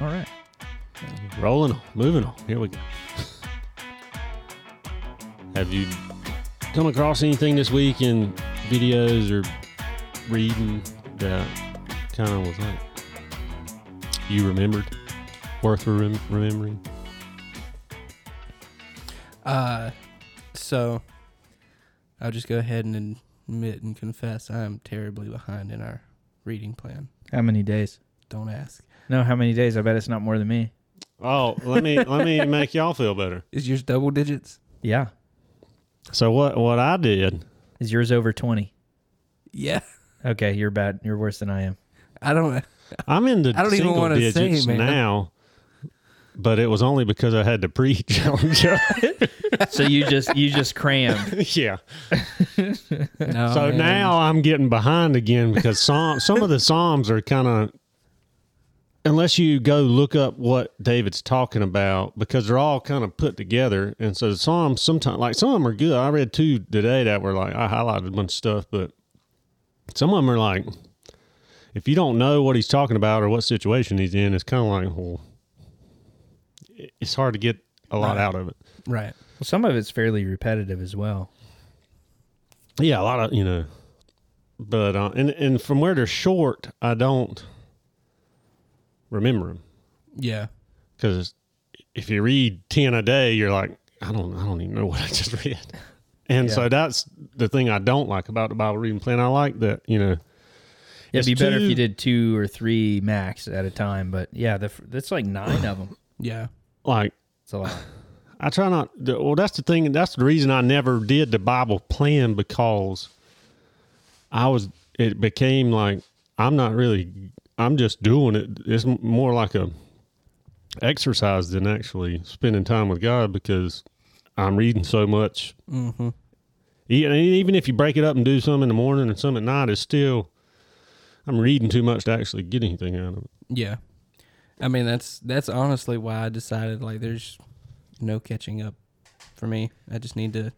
All right. Rolling on, moving on. Here we go. Have you come across anything this week in videos or reading that kind of was like you remembered, worth remem- remembering? Uh, so I'll just go ahead and admit and confess I am terribly behind in our reading plan. How many days? Don't ask. No, how many days? I bet it's not more than me. Oh, let me let me make y'all feel better. Is yours double digits? Yeah. So what what I did Is yours over 20? Yeah. Okay, you're bad. You're worse than I am. I don't. I'm in the I don't even single wanna say, digits man. now, but it was only because I had to preach. So you just you just crammed. yeah. No, so man. now I'm getting behind again because psalm, some of the psalms are kind of unless you go look up what David's talking about because they're all kind of put together and so the psalms sometimes like some of them are good. I read two today that were like I highlighted a bunch of stuff, but some of them are like if you don't know what he's talking about or what situation he's in, it's kind of like well, it's hard to get a lot Right. out of it. right. Well, some of it's fairly repetitive as well. Yeah, a lot of you know, but uh, and and from where they're short, I don't remember them Yeah. because if you read ten a day, you're like, I don't, I don't even know what I just read, and Yeah. so that's the thing I don't like about the Bible reading plan. I like that you know, it'd be better if you did two or three max at a time. But yeah, the, that's like nine of them. Yeah. like It's a lot. I try not. Well, that's the thing. That's the reason I never did the Bible plan because I was. It became like I'm not really. I'm just doing it. It's more like a exercise than actually spending time with God because I'm reading so much. Mm-hmm. Even if you break it up and do some in the morning and some at night, it's still. I'm reading too much to actually get anything out of it. Yeah. I mean, that's that's honestly why I decided like there's no catching up for me. I just need to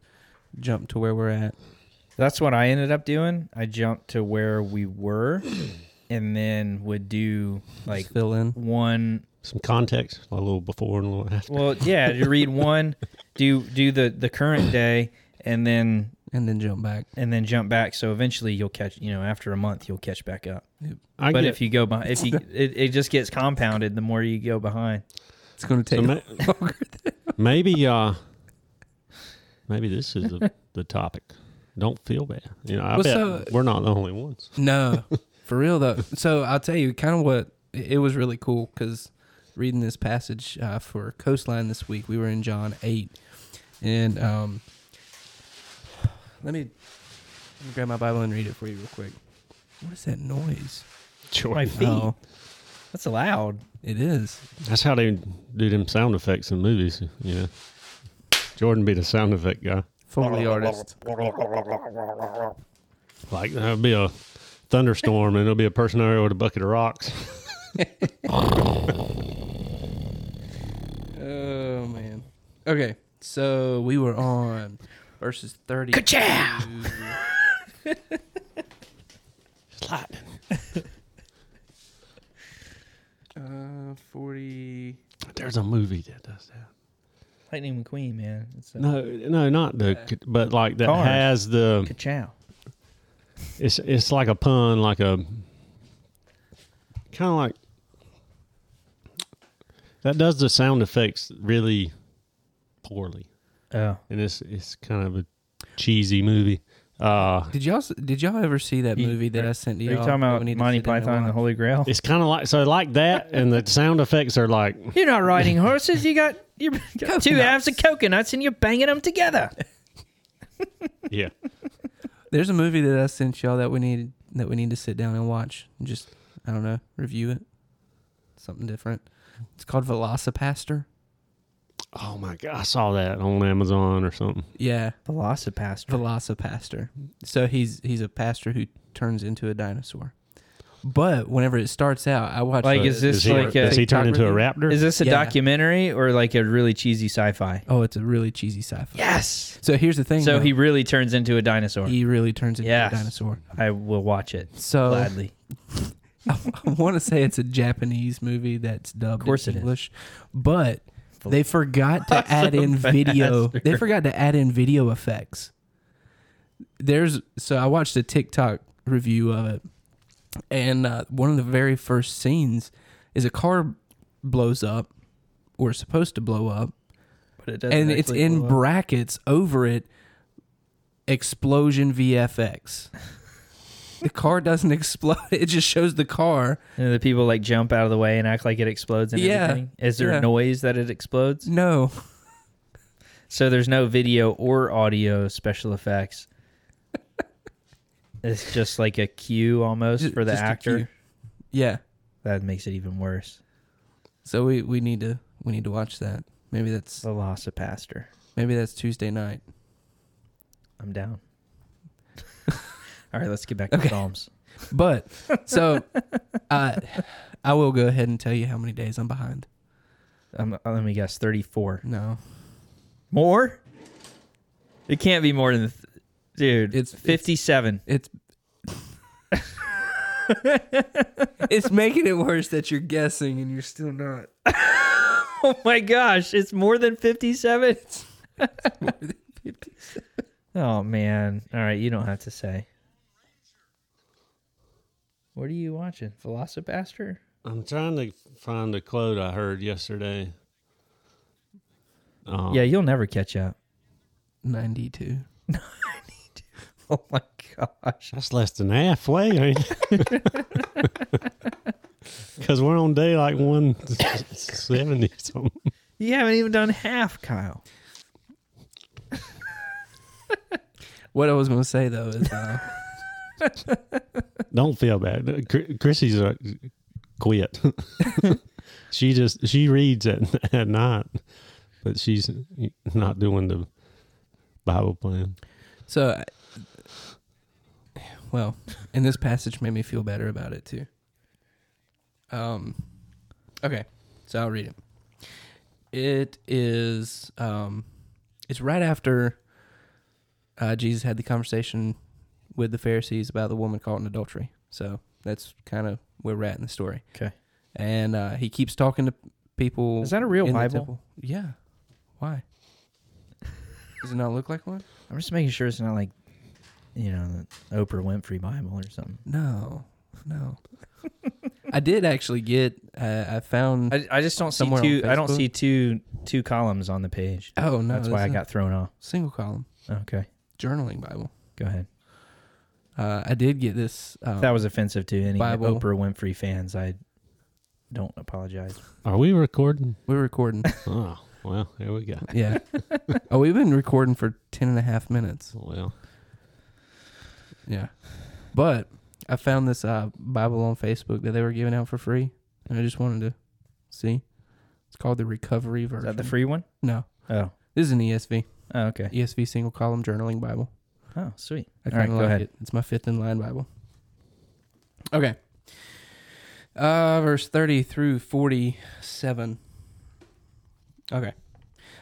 jump to where we're at. That's what I ended up doing. I jumped to where we were, and then would do like Just fill in. one. Some context, a little before and a little after. Well, yeah, you read one, do do the the current day, and then and then jump back. and then jump back. So eventually you'll catch. You know, after a month you'll catch back up. I but get- if you go behind, if you it, it just gets compounded the more you go behind. It's going to So take ma- longer. maybe uh maybe this is the, the topic don't feel bad you know i Well, bet so- we're not the only ones No, for real though. So I'll tell you, kind of what it was really cool because reading this passage uh, for Coastline this week, we were in John eight, and um, let me, let me grab my Bible and read it for you real quick. What is that noise? My feet. Oh, That's loud. it is. that's how they do them sound effects in movies you know jordan be the sound effect guy Foley artist. like there'll be a thunderstorm and it'll be a person over there with a bucket of rocks Oh man. Okay, so we were on verses thirty. lightning Uh, forty. there's a movie that does that Lightning McQueen, man. It's a no no not the but like that Cars. has the Ka-chow. It's it's like a pun, like a kind of like that does the sound effects really poorly, Yeah, and it's it's kind of a cheesy movie. Uh, Did y'all did y'all ever see that You- movie that I sent to y'all? you talking about we need to Monty sit down and Python and the? Holy Grail? it's kind of like so like that, and the sound effects are like You're not riding horses. You got you got two halves of coconuts and you're banging them together. yeah. There's a movie that I sent y'all that we need that we need to sit down and watch. and Just I don't know, review it. Something different. It's called Velocipastor. Oh my god, I saw that on Amazon or something. Yeah, Velocipastor. Velocipastor. So he's he's a pastor who turns into a dinosaur. But whenever it starts out, I watch Like, is this Does he, like a- does he turn into a raptor? Is this a Yeah. documentary or like a really cheesy sci-fi? Oh, it's a really cheesy sci-fi. Yes. So here's the thing. So though. he really turns into a dinosaur. he really turns into Yes. a dinosaur. I will watch it So gladly. I want to say it's a Japanese movie that's dubbed Of course in it is. English, but they forgot to add in video. They forgot to add in video effects. There's so I watched a TikTok review of it, and uh, one of the very first scenes is a car blows up, or is supposed to blow up, But it doesn't and it's in up. brackets over it. Explosion VFX. the car doesn't explode; it just shows the car. And the people like jump out of the way and act like it explodes and Yeah, everything. Is there yeah. noise that it explodes? No, So there's no video or audio special effects. It's just like a cue almost Ju- for the actor. Yeah. That makes it even worse. So we, we need to we need to watch that. Maybe that's The loss of pastor. maybe that's Tuesday night. I'm down. All right, let's get back to Okay. Psalms. But so uh, I will go ahead and tell you how many days I'm behind. Um, let me guess, 34. No, More? It can't be more than, th- dude. It's- It's 57. it's it's making it worse that you're guessing and you're still not. oh my gosh, it's more than 57. Oh man. All right, you don't have to say. What are you watching? Velocipastor? I'm trying to find a quote I heard yesterday. Um, Yeah, you'll never catch up. Ninety-two. Oh my gosh. That's less than halfway, ain't Because we're on day like 170 something. You haven't even done half, Kyle. What I was going to say though is uh, Don't feel bad. Chr- Chrissy's a quit. she just she reads at at night, but she's not doing the Bible plan. so. Well, and this passage made me feel better about it too. Um, okay, so I'll read it. It is um, it's right after uh, Jesus had the conversation with the Pharisees about the woman caught in adultery. So that's kind of where we're at in the story. Okay. And uh, he keeps talking to people. Is that a real Bible? Yeah. Why? Does it not look like one? I'm just making sure it's not like, you know, the Oprah Winfrey Bible or something. No, no. I did actually get. Uh, I found. I, I just don't see Somewhere on two. I don't Facebook? see two two columns on the page. oh no, That's why I a got thrown off. single column Okay, journaling Bible. go ahead. Uh, I did get this. Um, If that was offensive to any Bible. Oprah Winfrey fans, I don't apologize. Are we recording? we're recording. Oh, well, here we go. yeah. Oh, we've been recording for 10 and a half minutes. Well, Yeah. But I found this uh, Bible on Facebook that they were giving out for free, and I just wanted to see. It's called the Recovery Is Version. that the free one? No, Oh, this is an ESV, oh okay. ESV single column journaling Bible. Oh, sweet. I kind of go like ahead. it. It's my fifth in line Bible. Okay. Uh, verse 30 through 47. Okay.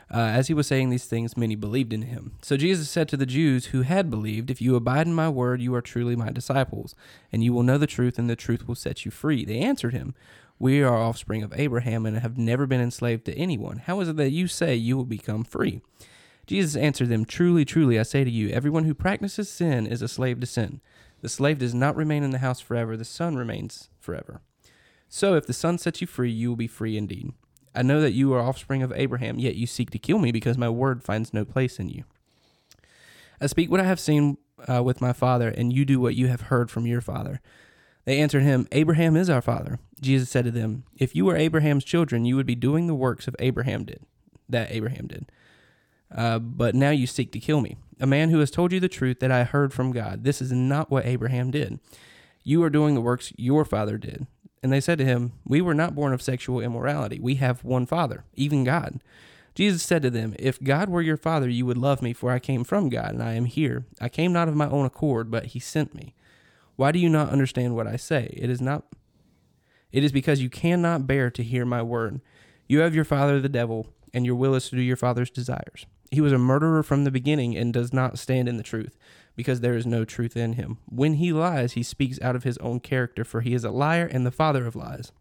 Uh, as he was saying these things, many believed in him. So Jesus said to the Jews who had believed, If you abide in my word, you are truly my disciples, and you will know the truth, and the truth will set you free. They answered him, We are offspring of Abraham and have never been enslaved to anyone. How is it that you say you will become free? Jesus answered them, Truly, truly, I say to you, everyone who practices sin is a slave to sin. The slave does not remain in the house forever, the son remains forever. So if the son sets you free, you will be free indeed. I know that you are offspring of Abraham, yet you seek to kill me because my word finds no place in you. I speak what I have seen uh, with my father, and you do what you have heard from your father. They answered him, Abraham is our father. Jesus said to them, If you were Abraham's children, you would be doing the works of Abraham did, that Abraham did. Uh, but now you seek to kill me, a man who has told you the truth that I heard from God. This is not what Abraham did. You are doing the works your father did. And they said to him, We were not born of sexual immorality. We have one Father, even God. Jesus said to them, If God were your Father, you would love me, for I came from God, and I am here. I came not of my own accord, but he sent me. Why do you not understand what I say? It is not it is because you cannot bear to hear my word. You have your father the devil, and your will is to do your father's desires. He was a murderer from the beginning and does not stand in the truth, because there is no truth in him. When he lies, he speaks out of his own character, for he is a liar and the father of lies.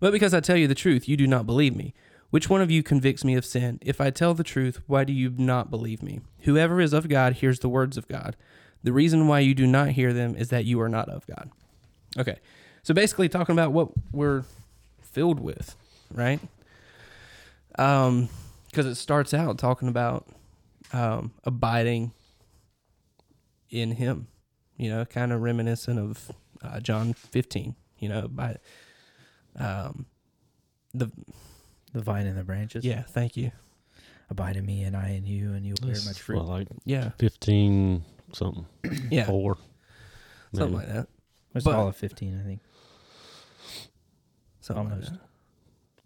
But because I tell you the truth, you do not believe me. Which one of you convicts me of sin? If I tell the truth, why do you not believe me? Whoever is of God hears the words of God. The reason why you do not hear them is that you are not of God. Okay. So basically talking about what we're filled with, right? Um because it starts out talking about um abiding in him. You know, kind of reminiscent of uh, John 15, you know, by um the The vine and the branches. yeah, thank you. Abide in me and I in you, and you'll bear much fruit. well, like Yeah. 15 something, Yeah. four. Something like that. it's but- all of 15, I think. Something like Almost. that.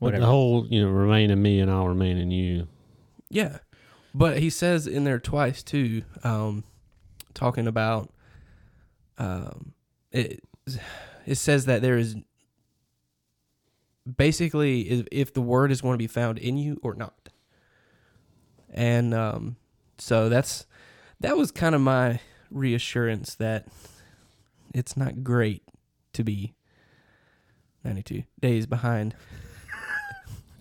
But the whole, you know, remain in me and I'll remain in you. Yeah. But he says in there twice too, um, talking about um, it. It says that there is basically if, if the word is going to be found in you or not, and um, so that's that was kind of my reassurance that it's not great to be ninety two days behind.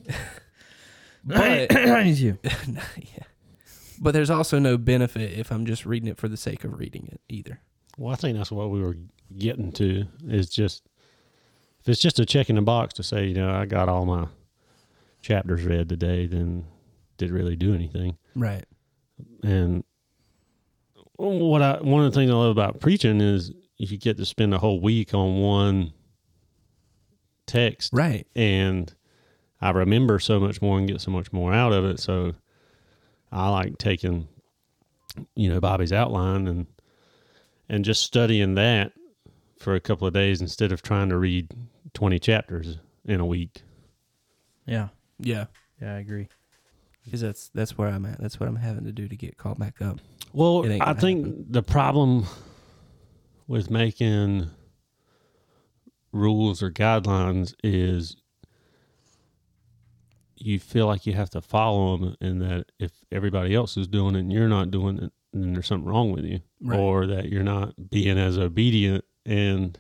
but I need you. yeah. But there's also no benefit if I'm just reading it for the sake of reading it either. Well, I think that's what we were getting to is just if it's just a check in the box to say, you know, I got all my chapters read today, then did it really do anything? Right. And what I one of the things I love about preaching is if you get to spend a whole week on one text Right. and I remember so much more and get so much more out of it. So I like taking, you know, Bobby's outline and and just studying that for a couple of days instead of trying to read twenty chapters in a week. Yeah. Yeah. Yeah, I agree. Because that's that's where I'm at. That's what I'm having to do to get called back up. Well, I think happen. the problem with making rules or guidelines is you feel like you have to follow them, and that if everybody else is doing it and you're not doing it, then there's something wrong with you, Right. or that you're not being as obedient. And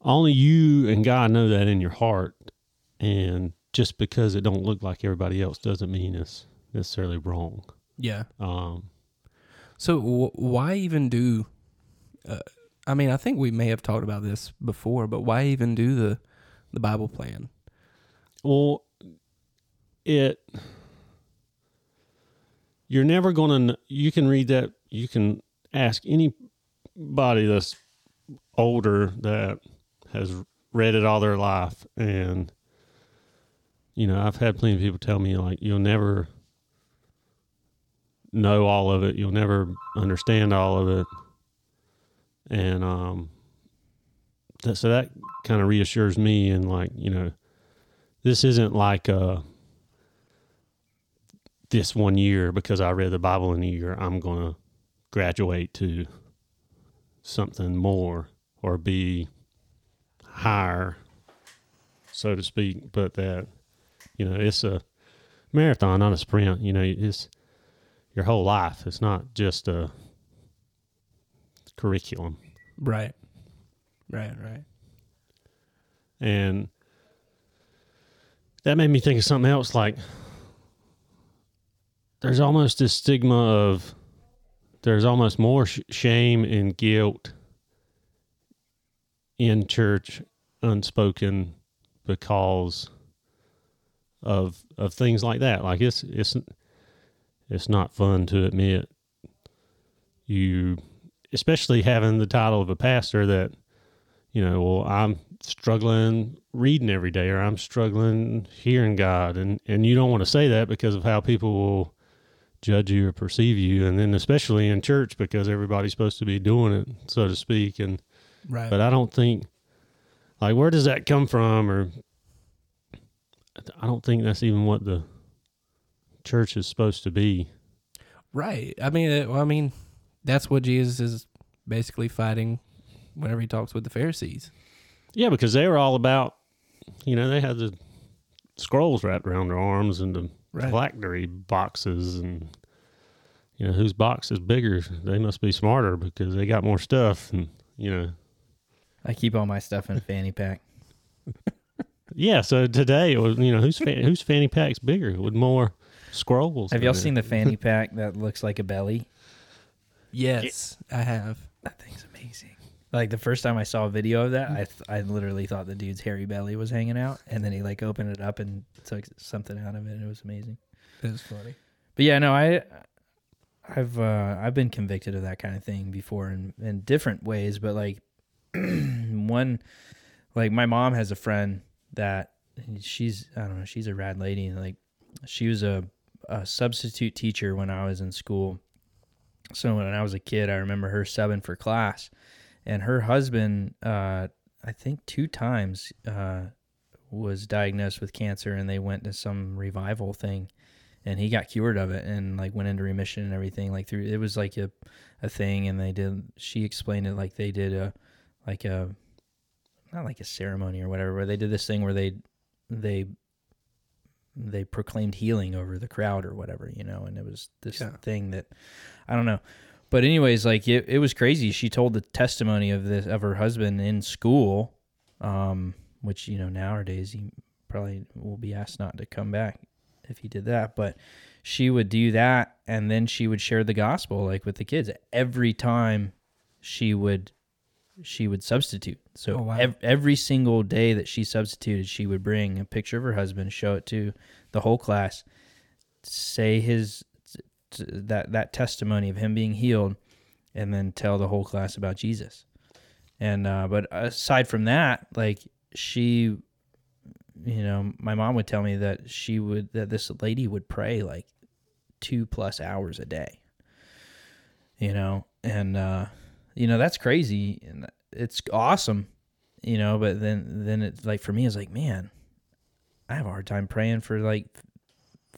only you and God know that in your heart. And just because it don't look like everybody else doesn't mean it's necessarily wrong. Yeah. Um, So w- why even do? Uh, I mean, I think we may have talked about this before, but why even do the the Bible plan? Well, it you're never going to you can read that you can ask anybody that's older that has read it all their life and you know, I've had plenty of people tell me like you'll never know all of it, you'll never understand all of it. And um that, so that kind of reassures me and like, you know, this isn't like uh this one year because I read the Bible in a year, I'm going to graduate to something more or be higher, so to speak. But that, you know, it's a marathon, not a sprint. You know, it's your whole life. It's not just a curriculum. Right. Right. Right. And that made me think of something else like there's almost this stigma of there's almost more sh- shame and guilt in church unspoken because of of things like that. Like it's it's it's not fun to admit you especially having the title of a pastor that you know, well, I'm struggling reading every day or I'm struggling hearing God. And and you don't want to say that because of how people will judge you or perceive you and then especially in church because everybody's supposed to be doing it, so to speak and Right. but I don't think like where does that come from or I don't think that's even what the church is supposed to be. Right. I mean, uh, well, I mean, that's what Jesus is basically fighting whenever he talks with the Pharisees. Yeah, because they were all about, you know, they had the scrolls wrapped around their arms and the Right. phylactery boxes and you know, whose box is bigger? They must be smarter because they got more stuff. And, you know, I keep all my stuff in a fanny pack. yeah. So today, it was, you know, whose, fan, whose fanny pack's bigger with more scrolls? Have y'all it? seen the fanny pack that looks like a belly? Yes, I have. That thing's amazing. Like the first time I saw a video of that, I th- I literally thought the dude's hairy belly was hanging out, and then he like opened it up and took something out of it. and It was amazing. It's funny. But yeah, no, I I've uh, I've been convicted of that kind of thing before in in different ways, but like one like my mom has a friend that she's I don't know, she's a rad lady and like she was a a substitute teacher when I was in school. So when I was a kid, I remember her subbing for class and her husband uh I think two times uh was diagnosed with cancer and they went to some revival thing and he got cured of it and like went into remission and everything like through it was like a a thing and they did she explained it like they did a like a not like a ceremony or whatever but they did this thing where they they they proclaimed healing over the crowd or whatever you know and it was this Yeah. thing that i don't know but anyways like it, it was crazy she told the testimony of this of her husband in school um which you know nowadays he probably will be asked not to come back if he did that but she would do that and then she would share the gospel like with the kids every time she would she would substitute so Oh, wow. ev- every single day that she substituted she would bring a picture of her husband show it to the whole class say his that that testimony of him being healed and then tell the whole class about jesus. And uh but aside from that like she you know my mom would tell me that she would that this lady would pray like two plus hours a day you know? And uh you know that's crazy. And it's awesome you know? But then then it's like for me it's like man i have a hard time praying for like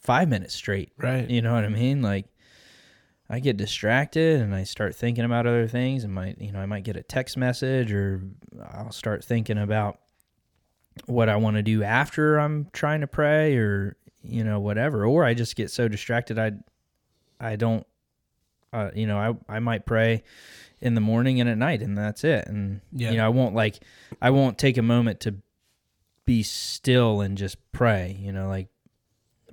five minutes straight. Right. you know what i mean? Like i get distracted and i start thinking about other things. And might you know i might get a text message or i'll start thinking about what i want to do after i'm trying to pray or you know whatever. Or i just get so distracted i i don't uh, you know i i might pray in the morning and at night and that's it. And Yeah. you know i won't like i won't take a moment to be still and just pray. You know like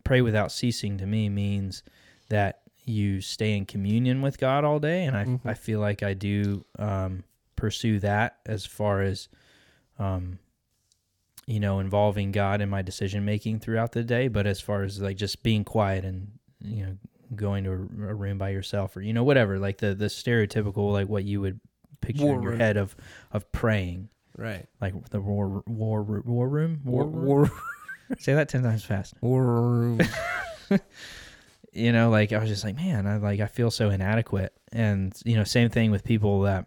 pray without ceasing to me means that you stay in communion with god all day and i, Mhm. I feel like i do um, pursue that as far as um, you know involving god in my decision making throughout the day but as far as like just being quiet and you know going to a, a room by yourself or you know whatever like the the stereotypical like what you would picture War in your room. head of of praying Right. like the war war war room War, room? war, say that 10 times fast war room. you know like i was just like man i like i feel so inadequate. And you know same thing with people that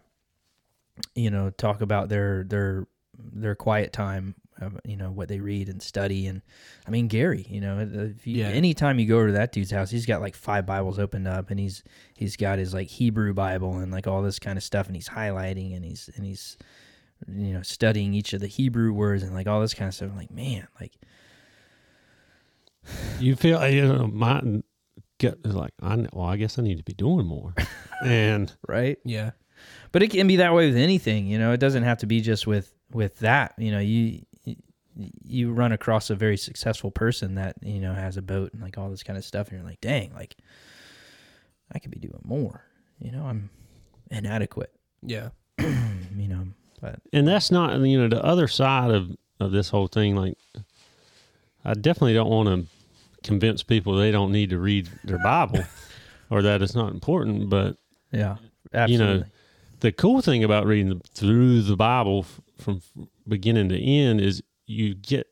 you know talk about their their their quiet time uh, you know what they read and study. And i mean gary you know if you, Yeah. anytime you go to that dude's house he's got like five bibles opened up and he's he's got his like hebrew bible and like all this kind of stuff and he's highlighting and he's and he's you know studying each of the hebrew words and like all this kind of stuff. I'm like man like You feel you know my gut is like I well I guess I need to be doing more, and right yeah. but it can be that way with anything you know it doesn't have to be just with with that you know you you run across a very successful person that you know has a boat and like all this kind of stuff and you're like dang like i could be doing more you know i'm inadequate Yeah. you know but and that's not you know the other side of of this whole thing. Like I definitely don't want to convince people they don't need to read their Bible or that it's not important, but yeah You know, the cool thing about reading through the Bible from beginning to end is you get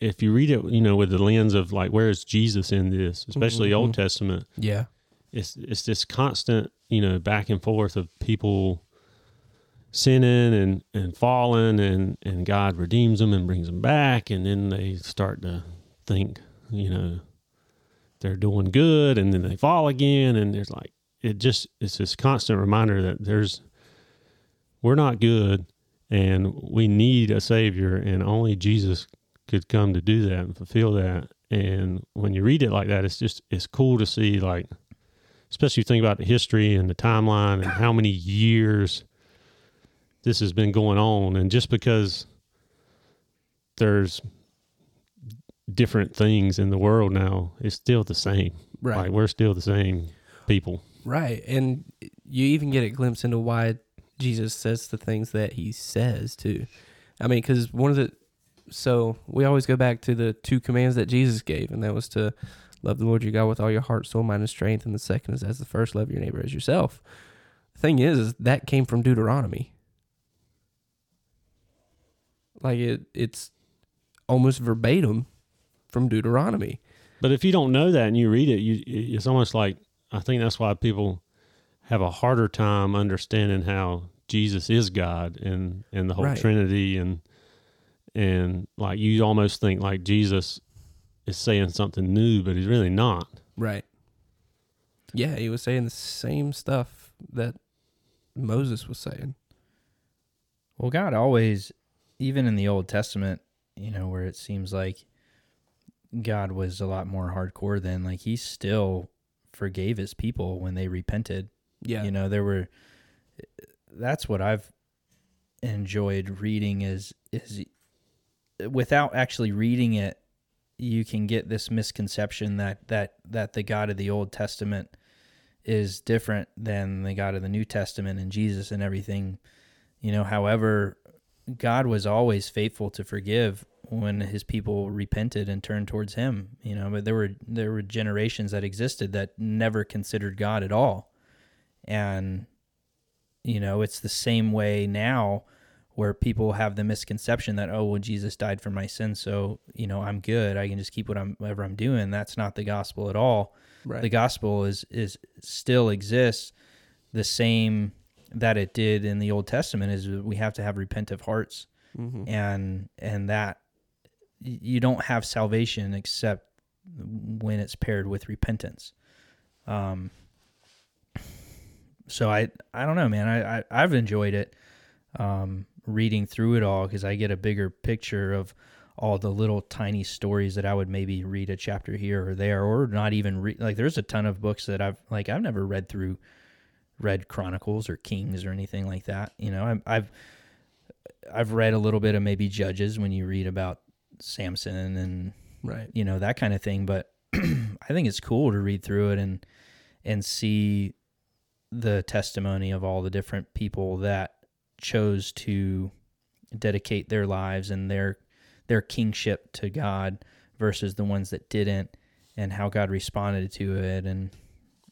if you read it, you know, with the lens of like where is Jesus in this, especially Old mm-hmm. Testament. Yeah. It's it's this constant, you know, back and forth of people sinning and and falling, and and God redeems them and brings them back, and then they start to think, you know, they're doing good, and then they fall again, and there's like it just it's this constant reminder that there's we're not good and we need a savior and only jesus could come to do that and fulfill that and when you read it like that it's just it's cool to see like especially you think about the history and the timeline and how many years this has been going on. And just because there's different things in the world now, it's still the same. Right. Like we're still the same people. Right. And you even get a glimpse into why Jesus says the things that he says, too. I mean, because one of the, so we always go back to the two commands that Jesus gave, and that was to love the Lord your God with all your heart, soul, mind, and strength. And the second is as the first, love your neighbor as yourself. The thing is, is that came from Deuteronomy. Like it, it's almost verbatim from Deuteronomy. But if you don't know that and you read it, you it's almost like I think that's why people have a harder time understanding how Jesus is God and and the whole Right. Trinity and and like you almost think like Jesus is saying something new, but he's really not. Right. Yeah, he was saying the same stuff that Moses was saying. Well, God always, even in the Old Testament, you know, where it seems like God was a lot more hardcore than like he still forgave his people when they repented. Yeah. You know, there were that's what I've enjoyed reading is is without actually reading it, you can get this misconception that that that the God of the Old Testament is different than the God of the New Testament and Jesus and everything. You know, however, God was always faithful to forgive when his people repented and turned towards him, you know, but there were there were generations that existed that never considered God at all. And you know, it's the same way now where people have the misconception that oh, well Jesus died for my sins, so, you know, I'm good. I can just keep what I'm whatever I'm doing. That's not the gospel at all right. the gospel is is still exists the same that it did in the Old Testament is we have to have repentant hearts mm-hmm. and and that you don't have salvation except when it's paired with repentance. Um so I I don't know man I, I I've enjoyed it um reading through it all because I get a bigger picture of all the little tiny stories that I would maybe read a chapter here or there, or not even read. Like, there's a ton of books that I've like I've never read through, read Chronicles or Kings or anything like that. You know, I've I've, I've read a little bit of maybe Judges when you read about Samson and Right. you know that kind of thing. But I think it's cool to read through it and and see the testimony of all the different people that chose to dedicate their lives and their their kingship to God versus the ones that didn't and how God responded to it and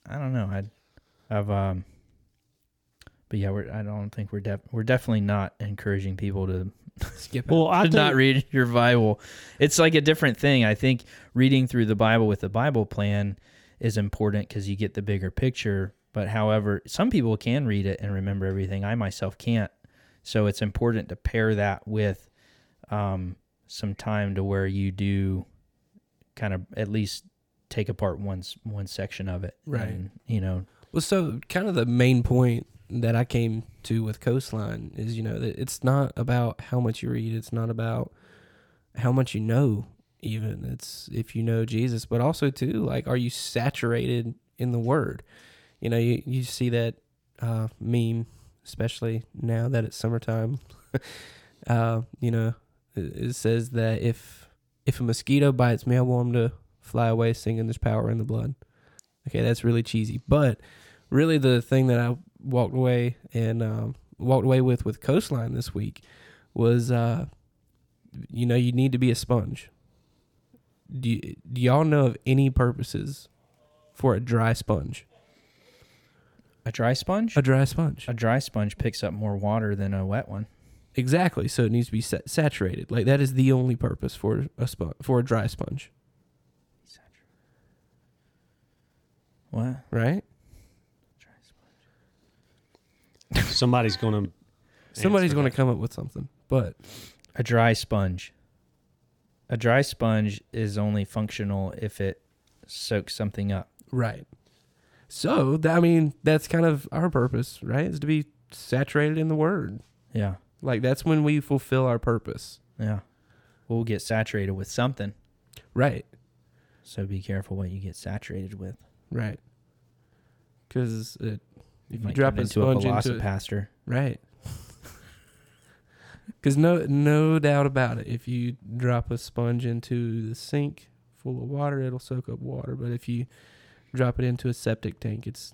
I don't know I I've um but yeah we're I don't think we're def- we're definitely not encouraging people to Skip it. Well, I think, not read your Bible. It's like a different thing. I think reading through the Bible with the Bible plan is important because you get the bigger picture. But however, some people can read it and remember everything. I myself can't. So it's important to pair that with um, some time to where you do kind of at least take apart one one section of it. Right. And, you know. Well, so kind of the main point that I came to with Coastline is, you know, it's not about how much you read. It's not about how much you know. Even it's if you know Jesus, but also too, like, are you saturated in the Word? You know, you you see that uh, meme, especially now that it's summertime. uh, you know, it, it says that if if a mosquito bites me, I want him to fly away, singing "There's power in the blood." Okay, that's really cheesy, but really the thing that I walked away and um, walked away with with Coastline this week was, uh, you know, you need to be a sponge. Do, y- do y'all know of any purposes for a dry sponge? A dry sponge? A dry sponge. A dry sponge picks up more water than a wet one. Exactly. So it needs to be sa- saturated. Like that is the only purpose for a sponge for a dry sponge, Saturated. What? right? Somebody's going to. Somebody's going to come up with something, but A dry sponge. A dry sponge is only functional if it soaks something up. Right. So that, I mean, that's kind of our purpose, right? Is to be saturated in the word. Yeah. Like that's when we fulfill our purpose. Yeah. We'll get saturated with something. Right. So be careful what you get saturated with. Right. because if you drop a into a sponge into right? Because no, no doubt about it, if you drop a sponge into the sink full of water, it'll soak up water. But if you drop it into a septic tank, it's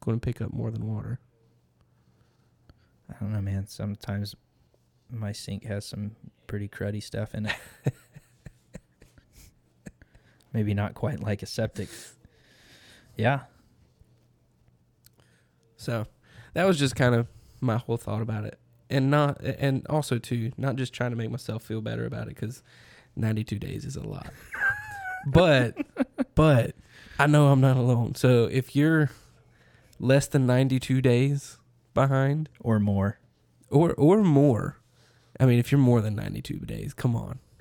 going to pick up more than water. I don't know, man. Sometimes my sink has some pretty cruddy stuff in it. Maybe not quite like a septic. Yeah. So that was just kind of my whole thought about it, and not and also too not just trying to make myself feel better about it because 92 days is a lot, but but I know I'm not alone. So if you're less than 92 days behind Or more. or or more, I mean if you're more than 92 days, come on.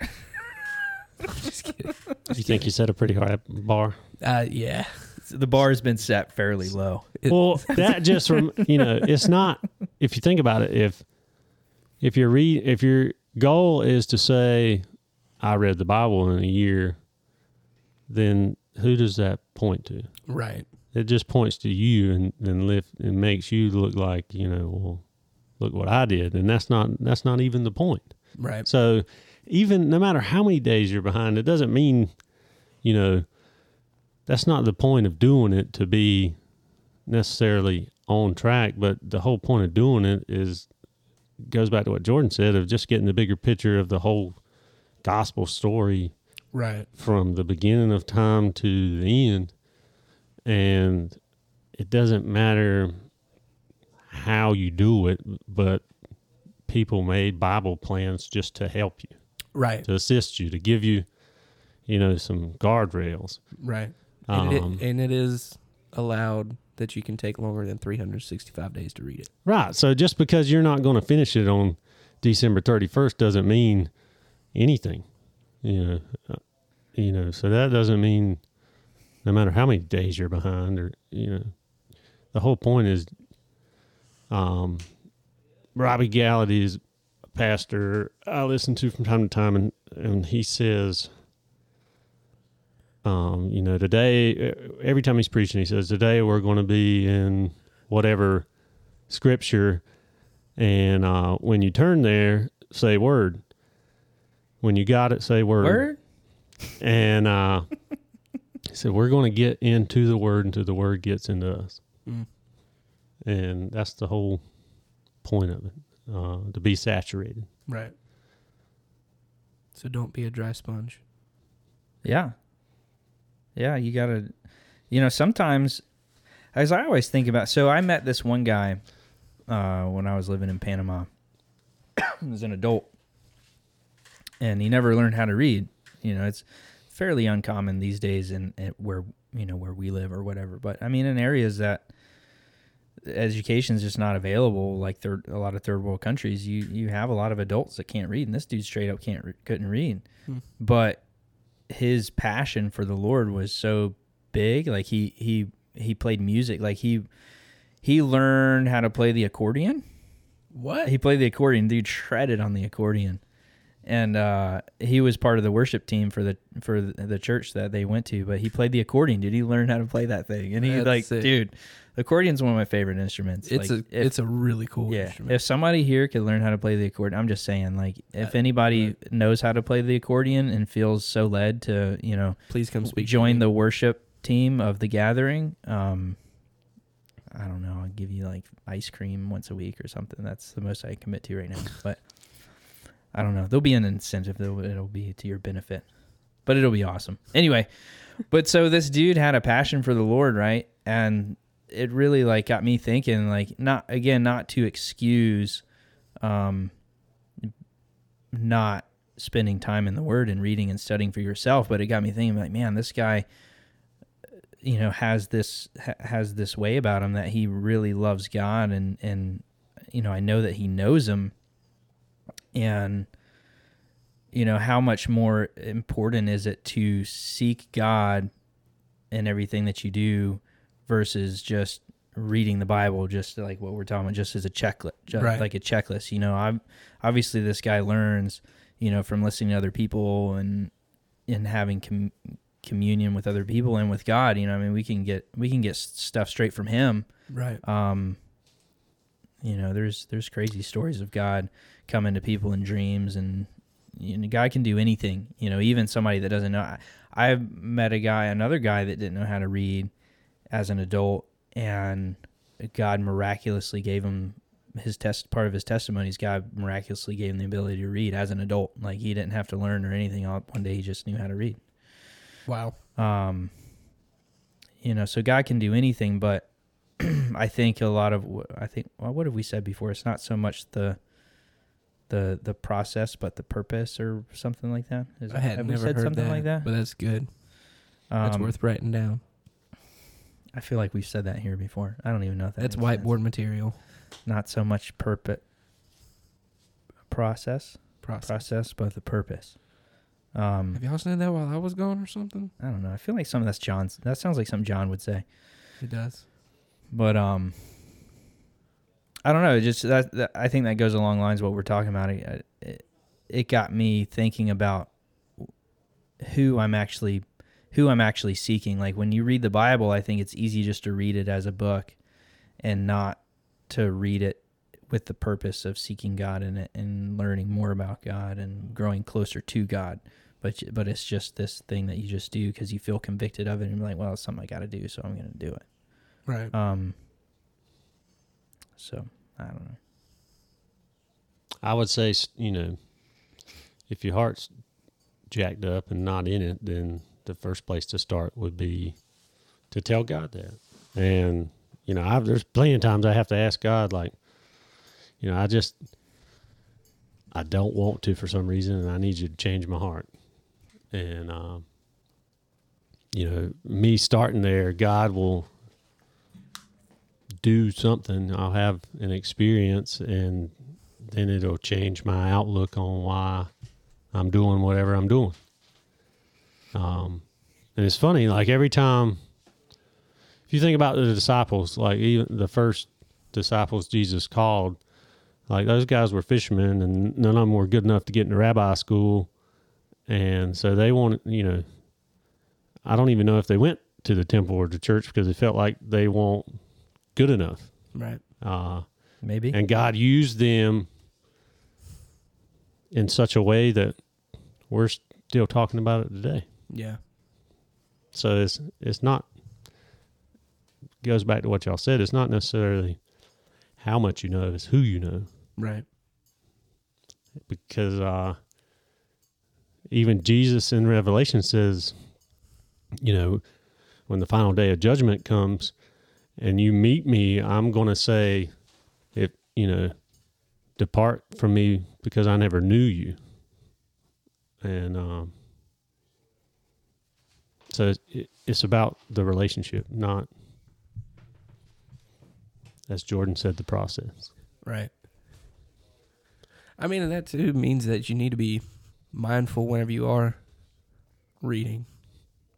I'm just kidding. You think you set a pretty high bar? Uh, yeah. The bar has been set fairly low. It- well, that just from you know, it's not. If you think about it, if if your read, if your goal is to say, "I read the Bible in a year," then who does that point to? Right. It just points to you and and lift and makes you look like you know, well, look what I did, and that's not that's not even the point. Right. So even no matter how many days you're behind, it doesn't mean, you know, that's not the point of doing it to be necessarily on track. But the whole point of doing it is goes back to what Jordan said of just getting the bigger picture of the whole gospel story Right. from the beginning of time to the end. And it doesn't matter how you do it, but people made Bible plans just to help you Right. to assist you, to give you, you know, some guardrails. Right. And, Um, it, and it is allowed that you can take longer than 365 days to read it. right. So just because you're not going to finish it on December 31st doesn't mean anything, you know. Uh, you know, so that doesn't mean no matter how many days you're behind, or you know, the whole point is, um, Robby Gallaty is a pastor I listen to from time to time, and and he says, um, you know, today every time he's preaching, he says, today we're going to be in whatever scripture, and uh, when you turn there, say word. When you got it, say word. Word? And uh, he said, We're going to get into the word until the word gets into us. Mm. And that's the whole point of it uh, to be saturated. Right. So don't be a dry sponge. Yeah. Yeah, you got to, you know, sometimes, as I always think about, so I met this one guy uh, when I was living in Panama. as an adult, and he never learned how to read. You know, it's fairly uncommon these days in, in where you know where we live or whatever. But I mean, in areas that education is just not available, like third a lot of third world countries, you you have a lot of adults that can't read, and this dude straight up can't re- couldn't read. Hmm. But his passion for the Lord was so big. Like he he he played music. Like he he learned how to play the accordion. What? He played the accordion. Dude shredded on the accordion, and uh, he was part of the worship team for the for the church that they went to. But he played the accordion. Dude, he learned how to play that thing, and he That's like, sick. dude, the accordion's one of my favorite instruments. It's like, a if- it's a really cool yeah. instrument. If somebody here could learn how to play the accordion, I'm just saying, like, if Uh, anybody right. knows how to play the accordion and feels so led to, you know, Please come speak. join the worship team of the gathering, um, I don't know. I'll give you like ice cream once a week or something. That's the most I can commit to right now. But I don't know. There'll be an incentive. Though it'll be to your benefit, but it'll be awesome. Anyway, but so this dude had a passion for the Lord, right? And it really like got me thinking, like, not again, not to excuse, um, not spending time in the Word and reading and studying for yourself, but it got me thinking, like, man, this guy you know has this ha- has this way about him that he really loves God and and you know I know that he knows him. And you know how much more important is it to seek God in everything that you do versus just reading the Bible just like what we're talking about just as a checklist just Right. like a checklist you know I'm obviously this guy learns you know from listening to other people and and having com- communion with other people and with God. You know, I mean, we can get we can get stuff straight from Him. Right. Um, you know, there's there's crazy stories of God coming to people in dreams, and you know, God can do anything. You know, even somebody that doesn't know. I, I've met a guy, another guy that didn't know how to read as an adult, and God miraculously gave him his test. Part of his testimony is God miraculously gave him the ability to read as an adult. Like he didn't have to learn or anything. One day he just knew how to read. Wow. Um, you know, so God can do anything, but I think a lot of I think well, what have we said before? It's not so much the the the process, but the purpose, or something like that. Is, I had have we never said heard something that, like that? but that's good. That's Um, worth writing down. I feel like we've said that here before. I don't even know if that That's makes sense. whiteboard material Not so much purpose process process. process, but the purpose. Um, Have y'all said that while I was gone or something? I don't know. I feel like some of that's John's. That sounds like something John would say. It does. but um i don't know just that, that i think that goes along lines of what we're talking about it, it, it got me thinking about who i'm actually who i'm actually seeking like when you read the bible i think it's easy just to read it as a book and not to read it with the purpose of seeking god in it and learning more about god and growing closer to god but but it's just this thing that you just do because you feel convicted of it and you're like well it's something i got to do so i'm going to do it Right. um. So I don't know. I would say, s- you know, if your heart's jacked up and not in it, then the first place to start would be to tell God that. And you know, I've, there's plenty of times I have to ask God, like, you know, I just I don't want to for some reason, and I need you to change my heart. And um, you know, me starting there, God will do something. I'll have an experience, and then it'll change my outlook on why I'm doing whatever I'm doing. Um, and it's funny, like every time, if you think about the disciples, like even the first disciples Jesus called, like those guys were fishermen, and none of them were good enough to get into rabbi school, and so they wanted, you know, I don't even know if they went to the temple or the church because they felt like they weren't good enough. Right. Uh, Maybe. and God used them in such a way that we're still talking about it today. Yeah. So it's it's not goes back to what y'all said. It's not necessarily how much you know; it's who you know. Right. Because uh, even Jesus in Revelation says, you know, when the final day of judgment comes, and you meet me, I'm going to say, if you know, depart from me because I never knew you. And um, so it, it's about the relationship, not, as Jordan said, the process. Right. I mean, and that too means that you need to be mindful whenever you are reading.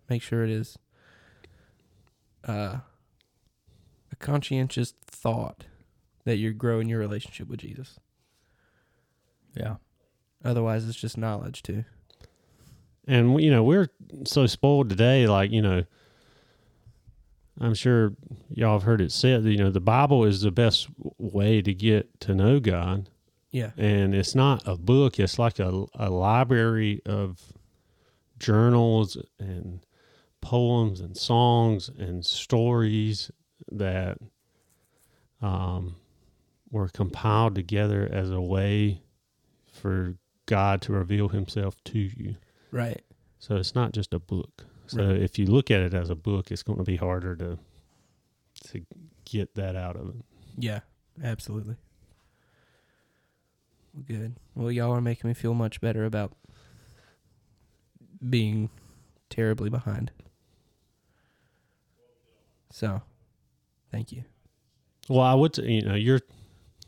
Make sure it is uh, a conscientious thought that you're growing your relationship with Jesus. yeah. Otherwise, it's just knowledge too. And we- you know we're so spoiled today like you know i'm sure y'all have heard it said you know the bible is the best way to get to know god Yeah. and it's not a book it's like a, a library of journals and poems and songs and stories that um, were compiled together as a way for god to reveal himself to you Right. so it's not just a book. So Right. if you look at it as a book, it's going to be harder to to get that out of it. Yeah. Absolutely. Good. Well, y'all are making me feel much better about being terribly behind. So, thank you. Well, I would, say, you know, you're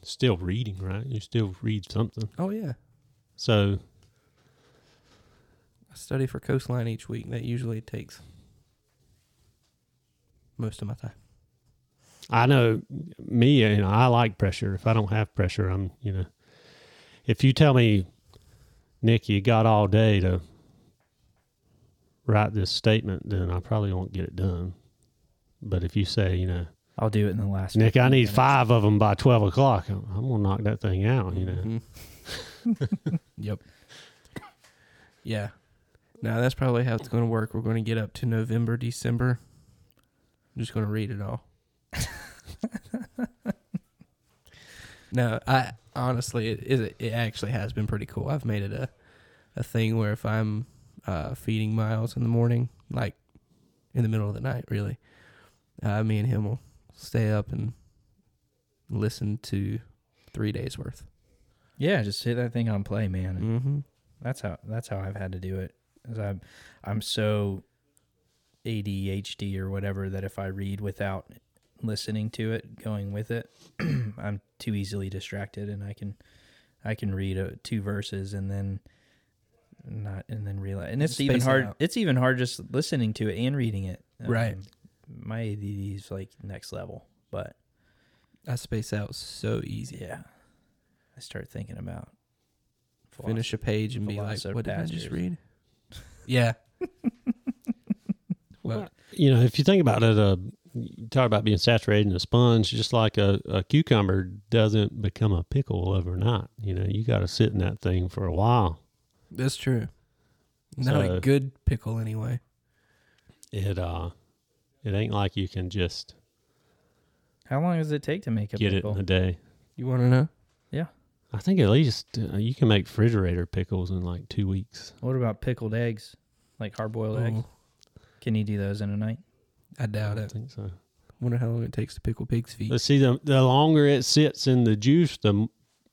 still reading, right? You still read something. Oh yeah, So I study for Coastline each week. That usually takes most of my time. I know me, you know, I like pressure. If I don't have pressure, I'm, you know, if you tell me, Nick, you got all day to write this statement, then I probably won't get it done. But if you say, you know, I'll do it in the last. Nick, I need minutes. five of them by twelve o'clock, I'm I'm gonna knock that thing out. You know, Mhm. yep. Yeah. Now that's probably how it's going to work. We're going to get up to November, December. I'm just going to read it all. no, I honestly, it is. It actually has been pretty cool. I've made it a, a thing where if I'm uh, feeding Miles in the morning, like in the middle of the night, really, uh, me and him will stay up and listen to three days worth. Yeah, just hit that thing on play, man. Mm-hmm. That's how that's how I've had to do it. 'Cause I'm I'm so ADHD or whatever that if I read without listening to it, going with it, I'm too easily distracted, and I can I can read uh, two verses and then not and then realize, and it's Space even hard. out. It's even hard just listening to it and reading it. Right. Um, my ADD is like next level, but I space out so easy. yeah, I start thinking about Finish a page and be like, "What did I just read?" Yeah. Well, you know, if you think about it, uh, you talk about being saturated in a sponge, just like a, a cucumber doesn't become a pickle overnight. You know, you got to sit in that thing for a while. That's true. Not So- a good pickle, anyway. It uh, it ain't like you can just How long does it take to make a get pickle? it in a day. You want to know? I think at least uh, you can make refrigerator pickles in like two weeks. What about pickled eggs, like hard boiled eggs? Oh, Can you do those in a night? I doubt it. I it. think so. Wonder how long it takes to pickle pig's feet. Let's see. The the longer it sits in the juice, the m-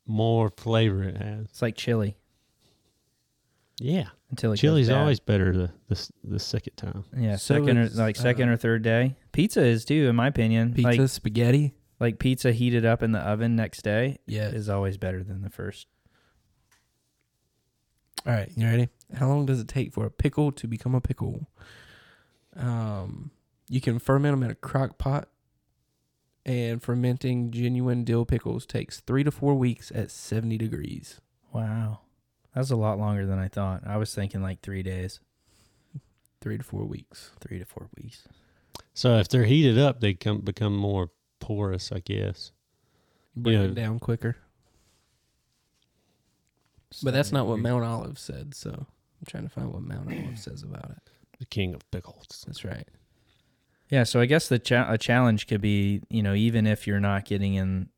more flavor it has. It's like chili Yeah, until it goes chili's bad. always better the, the s- the second time. yeah So second or is, like second uh, or third day. Pizza is too, in my opinion. Pizza, Like spaghetti. Like pizza heated up in the oven next day Yeah. is always better than the first. All right, you ready? How long does it take for a pickle to become a pickle? Um, you can ferment them in a crock pot, and fermenting genuine dill pickles takes three to four weeks at seventy degrees. Wow, that's a lot longer than I thought. I was thinking like three days, Three to four weeks. three to four weeks. So if they're heated up, they come become more porous, I guess. Break Yeah. it down quicker. But that's not what Mount Olive said. So I'm trying to find what Mount Olive says about it. The king of pickles. That's right. Yeah, so I guess the cha- a challenge could be, you know, even if you're not getting in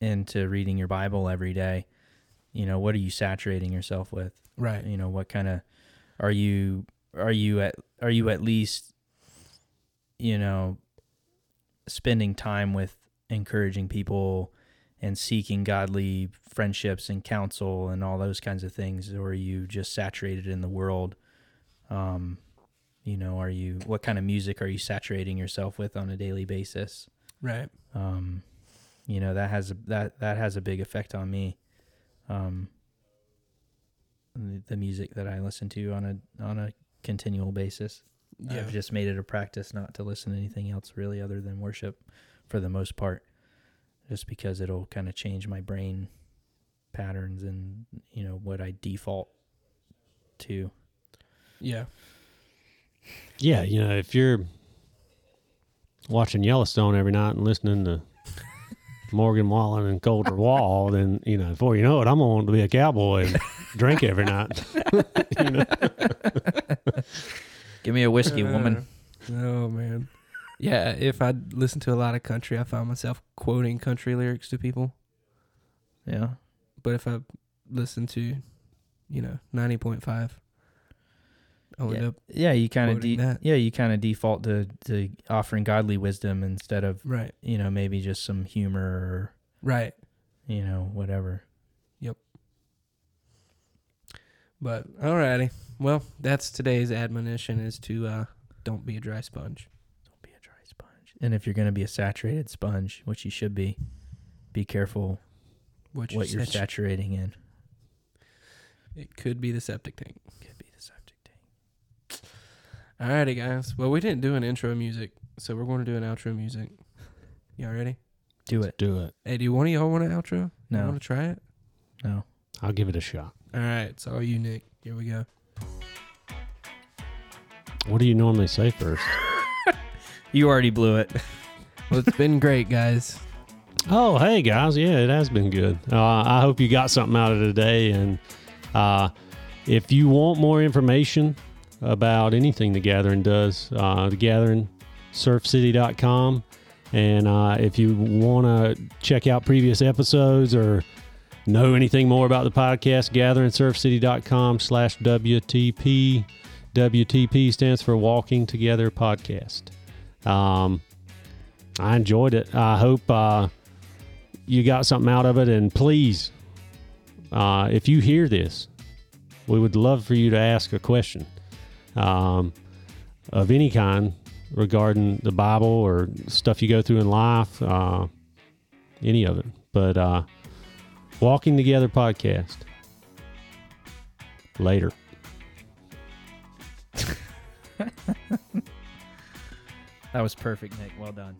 into reading your Bible every day, you know, what are you saturating yourself with? Right. You know, what kind of are you are you at are you at least you know spending time with encouraging people and seeking godly friendships and counsel and all those kinds of things or are you just saturated in the world? Um you know are you what kind of music are you saturating yourself with on a daily basis? Right. um you know that has a that that has a big effect on me. Um the, the music that i listen to on a on a continual basis Yeah. i've just made it a practice not to listen to anything else really other than worship for the most part just because it'll kind of change my brain patterns and you know what i default to yeah. Yeah, you know, if you're watching Yellowstone every night and listening to Morgan Wallen and Colter Wall, then you know, before you know it, I'm going to be a cowboy and drink every night. you know? give me a whiskey woman uh, Oh man. Yeah, if I listen to a lot of country, I find myself quoting country lyrics to people. yeah But if I listen to, you know, ninety point five, I'll end yeah, up yeah you kind of de- that. yeah you kind of default to to offering godly wisdom instead of right, you know maybe just some humor or right. you know whatever Yep. But alrighty. Well, that's today's admonition: is to uh, don't be a dry sponge. don't be a dry sponge and if you're going to be a saturated sponge which you should be be careful What, what you're satu- saturating in It could be the septic tank. could be the septic tank Alrighty, guys. Well, we didn't do an intro music, so we're going to do an outro music. Y'all ready? do it Do it. Hey, do one of y'all want an outro? No. Want to try it? no I'll give it a shot. All right. It's all you, Nick. Here we go. What do you normally say first? You already blew it. Well, it's been great, guys. Oh, hey guys, yeah, it has been good. Uh, I hope you got something out of today, and uh, if you want more information about anything the Gathering does, uh, the Gathering, surfcity.com, and uh, if you want to check out previous episodes or know anything more about the podcast, gatheringsurfcity.com slash WTP. WTP stands for Walking Together Podcast. Um, I enjoyed it. I hope uh, you got something out of it. And please, uh, if you hear this, we would love for you to ask a question um, of any kind regarding the Bible or stuff you go through in life, uh, any of it. But uh, Walking Together podcast. Later. That was perfect, Nick. Well done.